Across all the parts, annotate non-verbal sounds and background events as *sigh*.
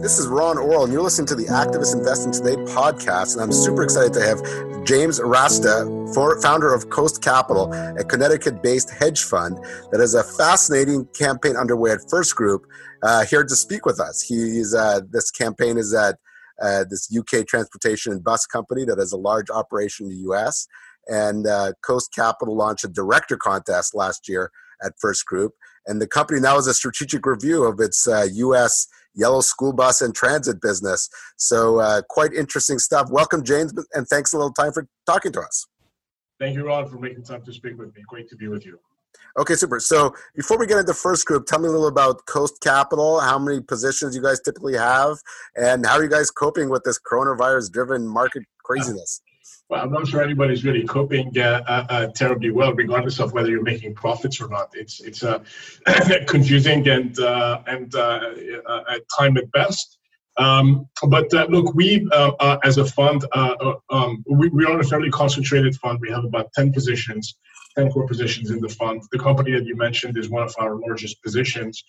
This is Ron Orol, and you're listening to the Activist Investing Today podcast. And I'm super excited to have James Rasteh, founder of Coast Capital, a Connecticut based hedge fund that has a fascinating campaign underway at First Group, uh, here to speak with us. He's, uh, this campaign is at uh, this UK transportation and bus company that has a large operation in the US. And uh, Coast Capital launched a director contest last year at First Group. And the company now has a strategic review of its uh, US yellow school bus and transit business. So, uh, quite interesting stuff. Welcome, James, and thanks a little time for talking to us. Thank you, Ron, for making time to speak with me. Great to be with you. Okay, super. So, before we get into the first group, tell me a little about Coast Capital, how many positions you guys typically have, and how are you guys coping with this coronavirus driven market craziness? Well, I'm not sure anybody's really coping uh, uh, uh, terribly well, regardless of whether you're making profits or not. It's it's uh, *coughs* confusing and uh, and uh, at time at best. Um, but look, we as a fund, um, we, we are a fairly concentrated fund. We have about 10 positions, 10 core positions in the fund. The company that you mentioned is one of our largest positions.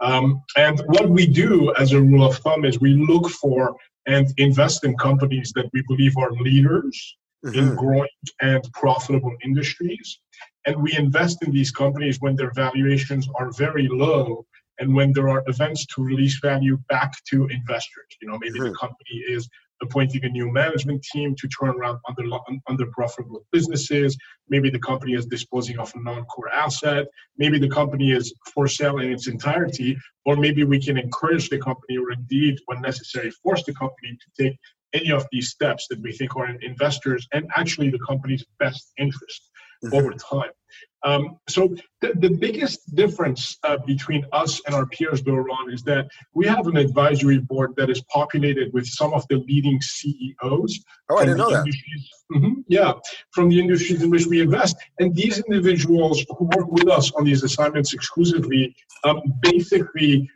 Um, and what we do as a rule of thumb is we look for and invest in companies that we believe are leaders mm-hmm. in growing and profitable industries. And we invest in these companies when their valuations are very low and when there are events to release value back to investors. You know, maybe mm-hmm. the company is appointing a new management team to turn around under, under profitable businesses. Maybe the company is disposing of a non-core asset. Maybe the company is for sale in its entirety, or maybe we can encourage the company or indeed, when necessary, force the company to take any of these steps that we think are in investors and actually the company's best interest mm-hmm. over time. Um, so the, the biggest difference uh, between us and our peers, though, Ron, is that we have an advisory board that is populated with some of the leading CEOs. Oh, I didn't know that. Mm-hmm, yeah, from the industries in which we invest. And these individuals who work with us on these assignments exclusively um, basically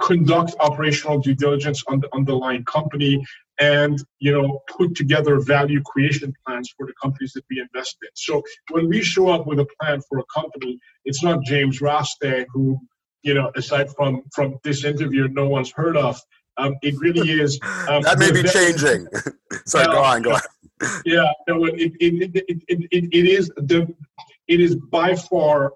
conduct operational due diligence on the underlying company and you know put together value creation plans for the companies that we invest in. So when we show up with a plan for a company it's not james rasteh who you know aside from from this interview no one's heard of um, it really is *laughs* um, that may be changing. *laughs* Sorry uh, go on go on. Yeah no it, it, it, it, it, it is the it is by far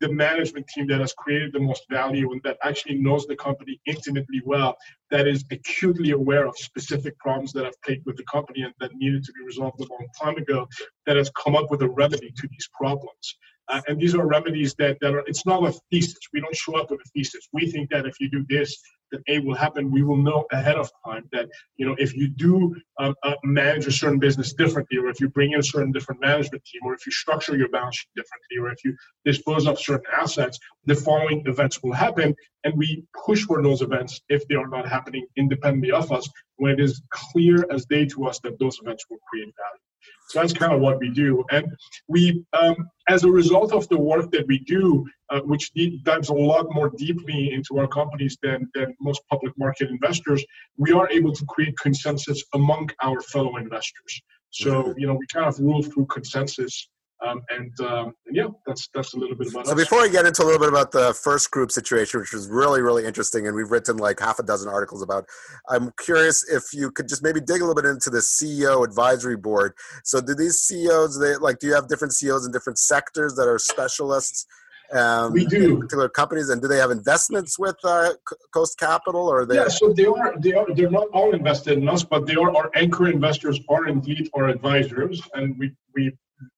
the management team that has created the most value and that actually knows the company intimately well, that is acutely aware of specific problems that have plagued with the company and that needed to be resolved a long time ago, that has come up with a remedy to these problems. Uh, and these are remedies that, that are, it's not a thesis. We don't show up with a thesis. We think that if you do this, that A will happen. We will know ahead of time that, you know, if you do um, uh, manage a certain business differently, or if you bring in a certain different management team, or if you structure your balance sheet differently, or if you dispose of certain assets, the following events will happen. And we push for those events if they are not happening independently of us, when it is clear as day to us that those events will create value. So that's kind of what we do. And we, um, as a result of the work that we do, uh, which dives a lot more deeply into our companies than, than most public market investors, we are able to create consensus among our fellow investors. So, you know, we kind of rule through consensus um, and, um, and, yeah, that's that's a little bit about. So us. before I get into a little bit about the first group situation, which was really really interesting, and we've written like half a dozen articles about, I'm curious if you could just maybe dig a little bit into the CEO advisory board. So do these CEOs they like? Do you have different CEOs in different sectors that are specialists? Um, we do particular companies, and do they have investments with uh, Coast Capital, or they? Yeah, so they are. They are. They're not all invested in us, but they are our anchor investors. Are indeed our advisors, and we we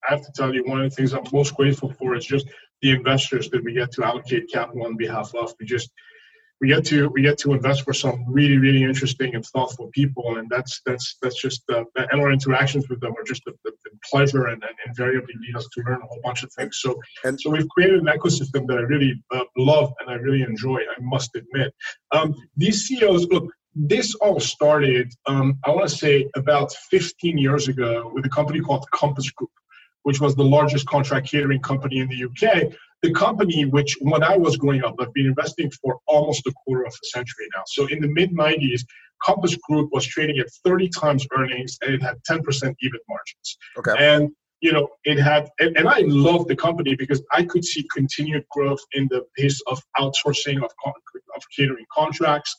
I have to tell you, one of the things I'm most grateful for is just the investors that we get to allocate capital on behalf of. We just we get to we get to invest for some really really interesting and thoughtful people, and that's that's that's just uh, and our interactions with them are just a, a, a pleasure and, and, invariably lead us to learn a whole bunch of things. So and so we've created an ecosystem that I really uh, love and I really enjoy. I must admit, um, these CEOs look this all started, um, I want to say, about 15 years ago with a company called Compass Group which was the largest contract catering company in the UK. The company, which when I was growing up, I've been investing for almost a quarter of a century now. So in the mid 90s, Compass Group was trading at 30 times earnings and it had 10% EBIT margins. Okay. And you know, it had, and, and I loved the company because I could see continued growth in the pace of outsourcing of, of catering contracts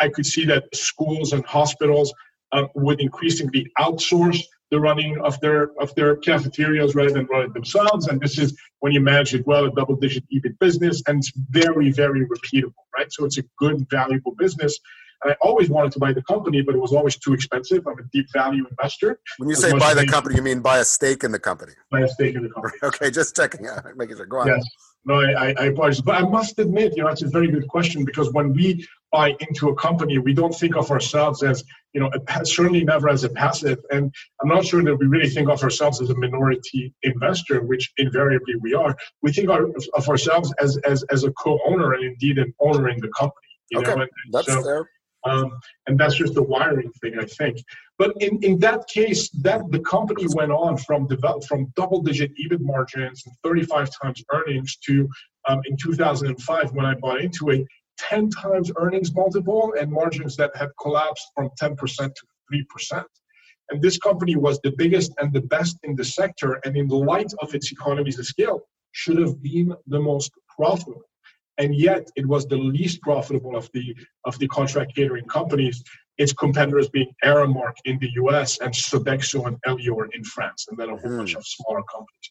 I could see that schools and hospitals uh, would increasingly outsource the running of their of their cafeterias rather than run it themselves. And this is when you manage it well, a double-digit EBIT business, and it's very, very repeatable, right? So it's a good, valuable business. And I always wanted to buy the company, but it was always too expensive. I'm a deep value investor. When you say buy the company, you mean buy a stake in the company? Buy a stake in the company. *laughs* okay, just checking out, making sure. Go on. Yes. No, I, I apologize. But I must admit, you know, it's a very good question because when we buy into a company, we don't think of ourselves as, you know, certainly never as a passive. And I'm not sure that we really think of ourselves as a minority investor, which invariably we are. We think of ourselves as, as, as a co-owner and indeed an owner in the company. You okay, know? And, that's so, fair. Um, and that's just the wiring thing, I think. But in, in that case, that the company went on from develop, from double digit EBIT margins and 35 times earnings to um, in 2005 when I bought into it, 10 times earnings multiple and margins that had collapsed from 10% to 3%. And this company was the biggest and the best in the sector, and in the light of its economies of scale, should have been the most profitable and yet it was the least profitable of the of the contract catering companies. Its competitors being Aramark in the U.S. and Sodexo and Elior in France, and then a whole mm. bunch of smaller companies.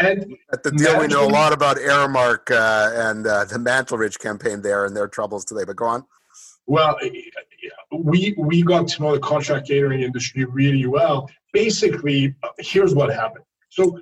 And at the deal, we know a lot about Aramark uh, and uh, the Mantle Ridge campaign there and their troubles today. But go on. Well, we we got to know the contract catering industry really well. Basically, here's what happened. So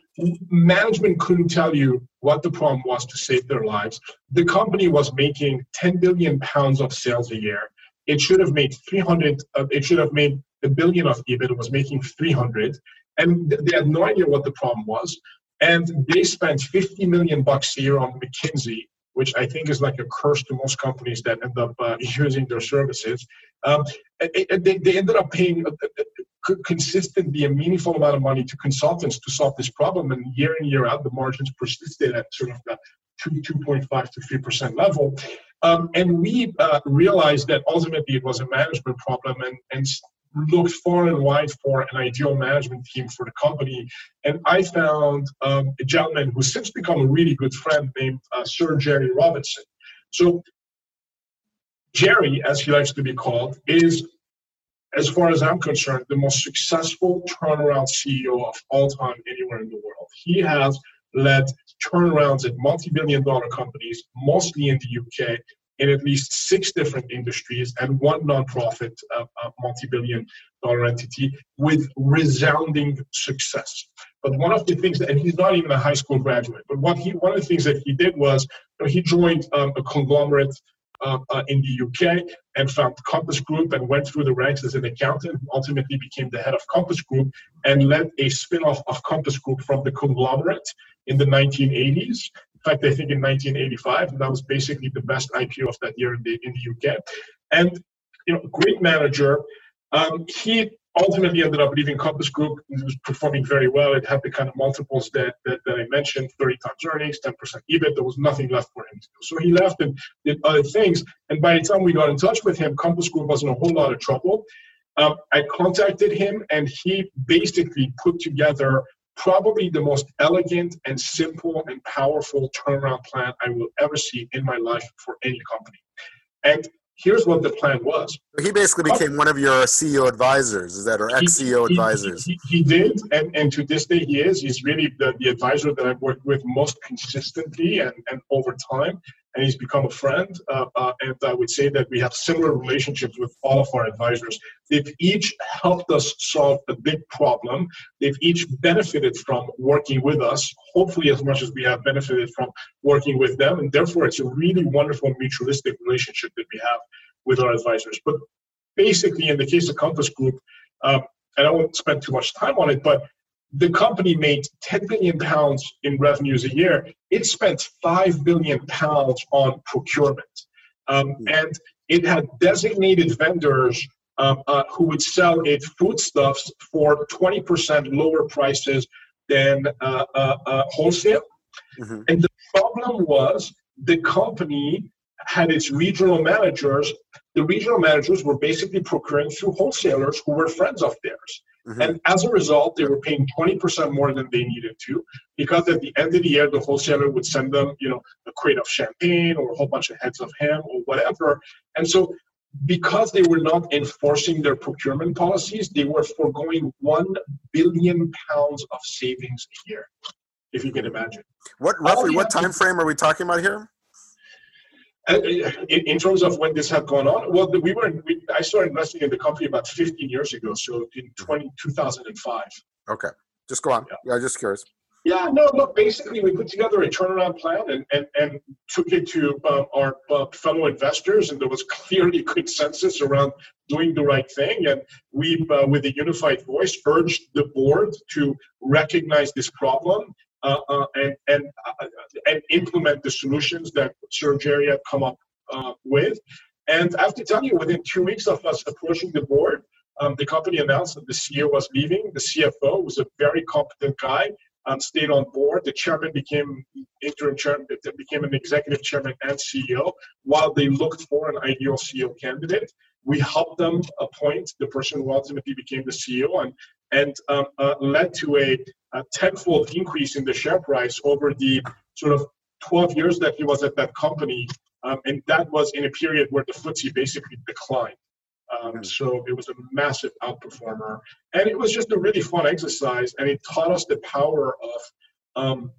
management couldn't tell you what the problem was to save their lives. The company was making 10 billion pounds of sales a year. It should have made 300. Uh, it should have made a billion of EBIT. It was making 300, and they had no idea what the problem was. And they spent 50 million bucks a year on McKinsey, which I think is like a curse to most companies that end up uh, *laughs* using their services. Um, they, they ended up paying consistently a meaningful amount of money to consultants to solve this problem. And year in, year out, the margins persisted at sort of the 2, 2.5 to 3% level. Um, and we uh, realized that ultimately it was a management problem and, and looked far and wide for an ideal management team for the company. And I found um, a gentleman who's since become a really good friend named uh, Sir Gerry Robinson. So, Gerry, as he likes to be called, is as far as I'm concerned, the most successful turnaround CEO of all time anywhere in the world. He has led turnarounds at multi-billion dollar companies, mostly in the UK, in at least six different industries and one nonprofit uh, uh, multi-billion dollar entity with resounding success. But one of the things that, and he's not even a high school graduate, but what he, one of the things that he did was you know, he joined um, a conglomerate uh, uh, in the UK and found Compass Group and went through the ranks as an accountant. Ultimately, became the head of Compass Group and led a spin-off of Compass Group from the conglomerate in the 1980s. In fact, I think in 1985, and that was basically the best IPO of that year in the in the UK. And you know, great manager. Um, he ultimately ended up leaving Compass Group. It was performing very well. It had the kind of multiples that, that, that, I mentioned 30 times earnings, 10% EBIT. There was nothing left for him to do. So he left and did other things. And by the time we got in touch with him, Compass Group was in a whole lot of trouble. Um, I contacted him and he basically put together probably the most elegant and simple and powerful turnaround plan I will ever see in my life for any company. And here's what the plan was. He basically became one of your CEO advisors, is that, or ex CEO advisors? He, he, he, did, and, and to this day he is. He's really the, the advisor that I've worked with most consistently and, and over time and he's become a friend. Uh, uh, and I would say that we have similar relationships with all of our advisors. They've each helped us solve a big problem. They've each benefited from working with us, hopefully as much as we have benefited from working with them. And therefore, it's a really wonderful mutualistic relationship that we have with our advisors. But basically, in the case of Compass Group, um, I won't spend too much time on it, but the company made 10 billion pounds in revenues a year. It spent 5 billion pounds on procurement. Um, hmm. and it had designated vendors um, uh, who would sell it foodstuffs for 20% lower prices than uh, uh, uh, wholesale. Mm-hmm. And the problem was the company had its regional managers. The regional managers were basically procuring through wholesalers who were friends of theirs. Mm-hmm. And as a result, they were paying 20% more than they needed to because at the end of the year, the wholesaler would send them, you know, a crate of champagne or a whole bunch of heads of ham or whatever. And so because they were not enforcing their procurement policies, they were foregoing one billion pounds of savings a year, if you can imagine. What roughly what time frame are we talking about here? Uh, in, in, terms of when this had gone on, well, we were. We, I started investing in the company about 15 years ago, so in 20, 2005. Okay, just go on. Yeah, yeah just curious. Yeah, no, look, basically, we put together a turnaround plan and, and, and took it to um, our uh, fellow investors, and there was clearly consensus around doing the right thing. And we, uh, with a unified voice, urged the board to recognize this problem uh, uh and, and, uh, and implement the solutions that Sir Gerry had come up uh, with. And I have to tell you, within two weeks of us approaching the board, um, the company announced that the CEO was leaving. The CFO was a very competent guy um, stayed on board. The chairman became interim chairman, became an executive chairman and CEO while they looked for an ideal CEO candidate. We helped them appoint the person who ultimately became the CEO and and um, uh, led to a, a tenfold increase in the share price over the sort of 12 years that he was at that company. Um, and that was in a period where the FTSE basically declined. Um, hmm. so it was a massive outperformer, and it was just a really fun exercise, and it taught us the power of um,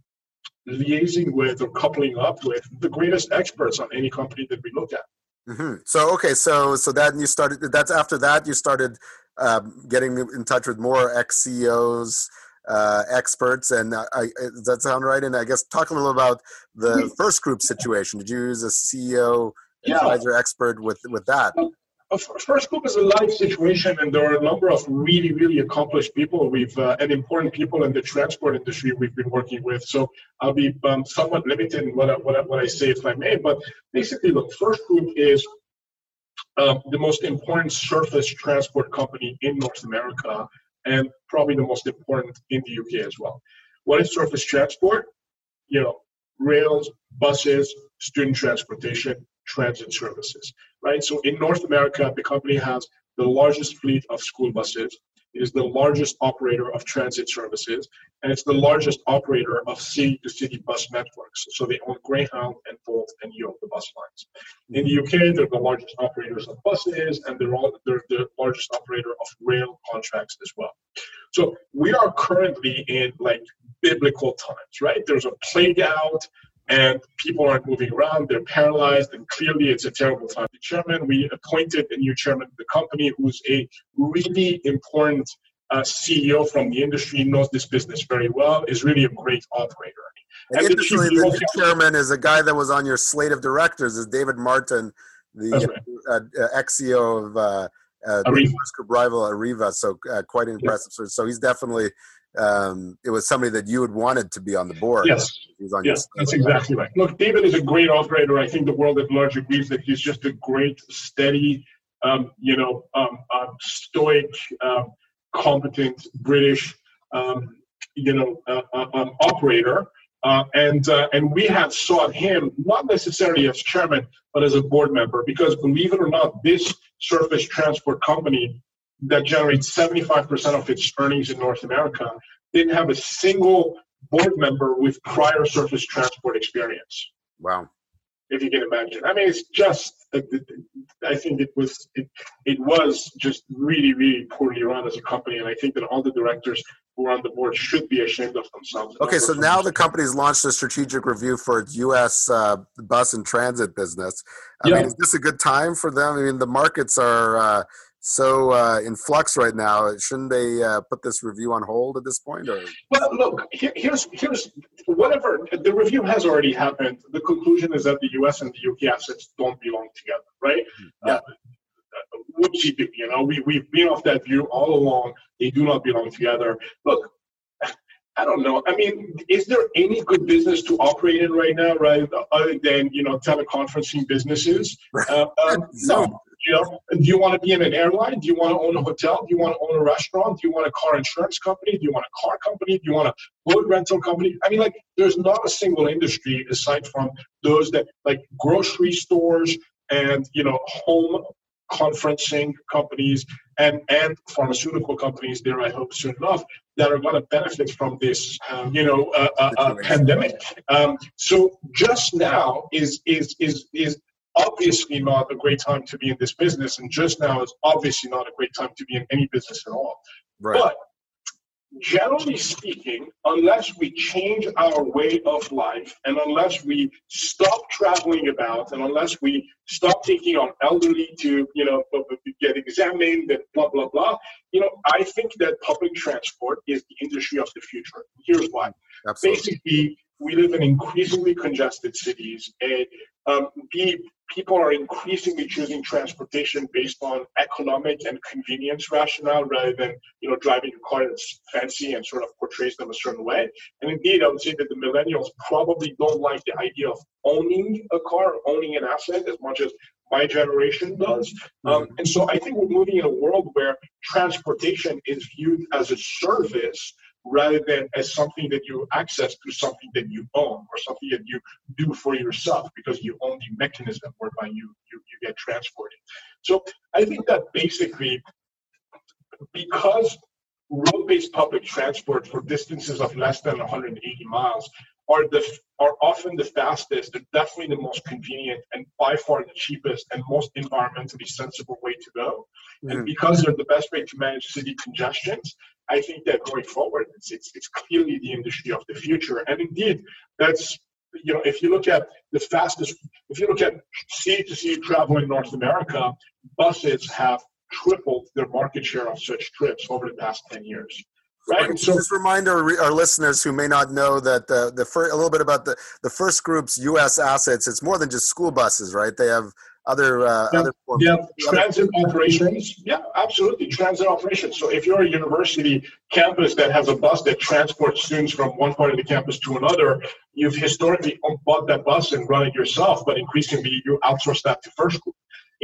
liaising with or coupling up with the greatest experts on any company that we look at. Mm-hmm. So okay, so so then you started. That's after that you started um, getting in touch with more ex CEOs, uh, experts, and uh, I, does that sound right? And I guess talk a little about the first group situation. Did you use a CEO advisor yeah. expert with with that? FirstGroup is a live situation, and there are a number of really, really accomplished people we've uh, and important people in the transport industry we've been working with. So I'll be um, somewhat limited in what I, what, I, what I say, if I may. But basically, look, First Group is uh, the most important surface transport company in North America, and probably the most important in the UK as well. What is surface transport? You know, rails, buses, student transportation, transit services, right? So in North America, the company has the largest fleet of school buses. It is the largest operator of transit services, and it's the largest operator of city-to-city bus networks. So they own Greyhound and Bolt and Yo, the bus lines. In the UK, they're the largest operators of buses, and they're all they're the largest operator of rail contracts as well. So we are currently in like biblical times, right? There's a plague out and people aren't moving around, they're paralyzed, and clearly it's a terrible time. The chairman, we appointed a new chairman of the company who's a really important uh, CEO from the industry, knows this business very well, is really a great operator. And, and the, the chairman is a guy that was on your slate of directors, is David Martin, the right. uh, uh, ex-CEO of uh, uh, the rival Arriva, so uh, quite impressive. Yeah. So, so he's definitely um, it was somebody that you had wanted to be on the board. Yes, yes, that's exactly right. Look, David is a great operator. I think the world at large agrees that he's just a great, steady, um, you know, um, um, stoic, um, competent British, um, you know, uh, uh, um, operator. Uh, and uh, and we had sought him not necessarily as chairman, but as a board member, because believe it or not, this surface transport company that generates 75% of its earnings in North America didn't have a single board member with prior surface transport experience. Wow. If you can imagine. I mean, it's just, I think it was, it, it was just really, really poorly run as a company. And I think that all the directors who are on the board should be ashamed of themselves. Okay, so now the company's launched a strategic review for its U.S. Uh, bus and transit business. I yeah. mean, is this a good time for them? I mean, the markets are uh, so uh, in flux right now. Shouldn't they uh, put this review on hold at this point? Or? Well, look, here, here's here's whatever the review has already happened. The conclusion is that the U.S. and the UK assets don't belong together, right? Mm-hmm. Yeah. Uh, whoopsie do, you know, we, we've been off that view all along. They do not belong together. Look, I don't know. I mean, is there any good business to operate in right now, right? Other than you know teleconferencing businesses? Uh, uh, *laughs* no. You know, do you want to be in an airline? Do you want to own a hotel? Do you want to own a restaurant? Do you want a car insurance company? Do you want a car company? Do you want a boat rental company? I mean, like, there's not a single industry aside from those that, like, grocery stores and you know, home conferencing companies and and pharmaceutical companies there i hope soon enough that are going to benefit from this um, you know uh, uh, uh, pandemic um, so just now is is is is obviously not a great time to be in this business, and just now is obviously not a great time to be in any business at all. Right. But generally speaking, unless we change our way of life and unless we stop traveling about and unless we stop taking our elderly to, you know, get examined and blah, blah, blah, you know, I think that public transport is the industry of the future. Here's why. Absolutely. Basically, we live in increasingly congested cities and um, B, people are increasingly choosing transportation based on economic and convenience rationale rather than you know driving a car that's fancy and sort of portrays them a certain way. And indeed, I would say that the millennials probably don't like the idea of owning a car, owning an asset as much as my generation does. Um, and so I think we're moving in a world where transportation is viewed as a service rather than as something that you access to something that you own or something that you do for yourself because you own the mechanism whereby you, you, you get transported. So I think that basically because road-based public transport for distances of less than 180 miles are the are often the fastest, they're definitely the most convenient and by far the cheapest and most environmentally sensible way to go. Mm. And because they're the best way to manage city congestions, I think that going forward, it's, it's, it's clearly the industry of the future. And indeed, that's, you know, if you look at the fastest, if you look at sea to sea travel in North America, buses have tripled their market share of such trips over the past 10 years. Right. So just remind our, our listeners who may not know that the the first, a little bit about the the first group's U.S. assets. It's more than just school buses, right? They have other uh, yeah. other forms. Yeah, transit other- operations. Yeah, absolutely, transit operations. So if you're a university campus that has a bus that transports students from one part of the campus to another, you've historically bought that bus and run it yourself, but increasingly you outsource that to FirstGroup.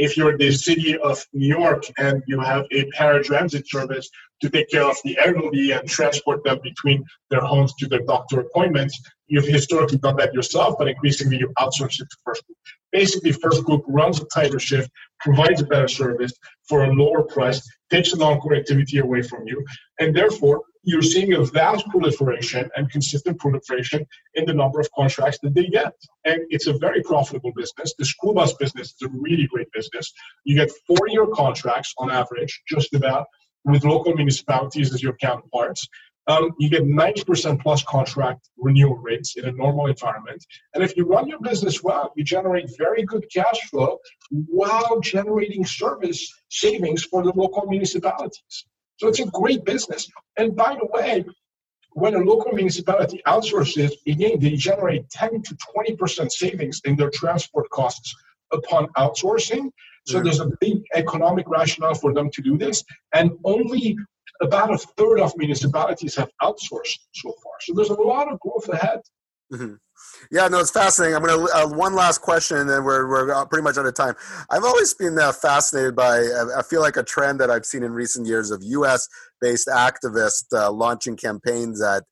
If you're in the city of New York and you have a paratransit service to take care of the elderly and transport them between their homes to their doctor appointments, you've historically done that yourself, but increasingly you outsource it to FirstGroup. Basically, First Group runs a tighter shift, provides a better service for a lower price, takes the non-core activity away from you, and therefore you're seeing a vast proliferation and consistent proliferation in the number of contracts that they get. And it's a very profitable business. The school bus business is a really great business. You get four-year contracts on average, just about, with local municipalities as your counterparts um, you get 90% plus contract renewal rates in a normal environment. And if you run your business well, you generate very good cash flow while generating service savings for the local municipalities. So it's a great business. And by the way, when a local municipality outsources, again, they generate 10 to 20% savings in their transport costs upon outsourcing. So there's a big economic rationale for them to do this. And only about a third of municipalities have outsourced so far. So there's a lot of growth ahead. Mm-hmm. Yeah, no, it's fascinating. I'm to uh, one last question, and then we're we're uh, pretty much out of time. I've always been uh, fascinated by. I feel like a trend that I've seen in recent years of U.S. based activists uh, launching campaigns that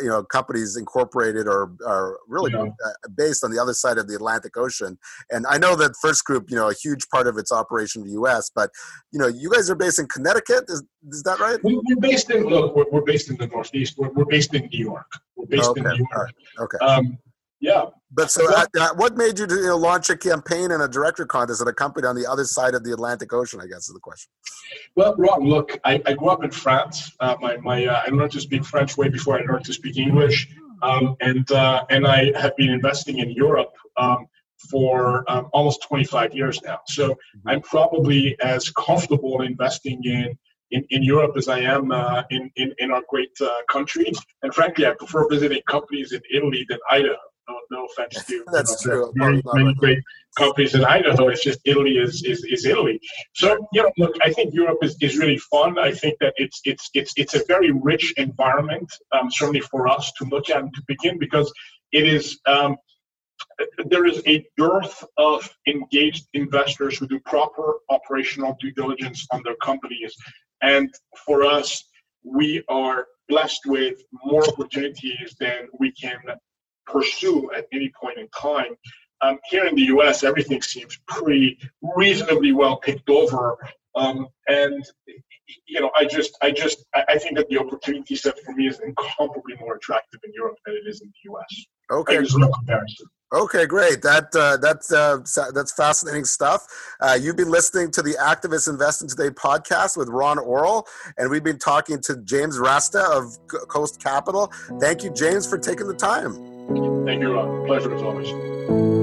you know companies incorporated or are really yeah. Uh, based on the other side of the Atlantic Ocean. And I know that First Group, you know, a huge part of its operation in the U.S., but you know, you guys are based in Connecticut. Is, is that right? We, are based in look, we're, we're, based in the Northeast. We're, we're based in New York. We're based okay. in New York. Right. Okay. Um, yeah. But so, uh, uh, what made you, you know, launch a campaign and a director contest at a company on the other side of the Atlantic Ocean? I guess is the question. Well, Ron, look, I, I grew up in France. Uh, my, my, uh, I learned to speak French way before I learned to speak English, um, and uh, and I have been investing in Europe um, for um, almost 25 years now. So mm-hmm. I'm probably as comfortable investing in in, in Europe as I am uh, in, in, in our great uh, country. And frankly, I prefer visiting companies in Italy than Idaho. No, no offense to *laughs* that's you know, true. Many, many great companies in Idaho. It's just Italy is, is, is Italy. So you know, look, I think Europe is, is really fun. I think that it's it's it's it's a very rich environment, um, certainly for us to look at and to begin because it is. Um, there is a dearth of engaged investors who do proper operational due diligence on their companies. And for us, we are blessed with more opportunities than we can pursue at any point in time. Um, here in the U.S., everything seems pretty reasonably well picked over, um, and you know, I just, I just, I think that the opportunity set for me is incomparably more attractive in Europe than it is in the U.S. Okay. There's no comparison. Okay, great. That uh, that's uh, that's fascinating stuff. Uh, you've been listening to the Activist Investing Today podcast with Ron Orol, and we've been talking to James Rasteh of Coast Capital. Thank you, James, for taking the time. Thank you. Pleasure as always.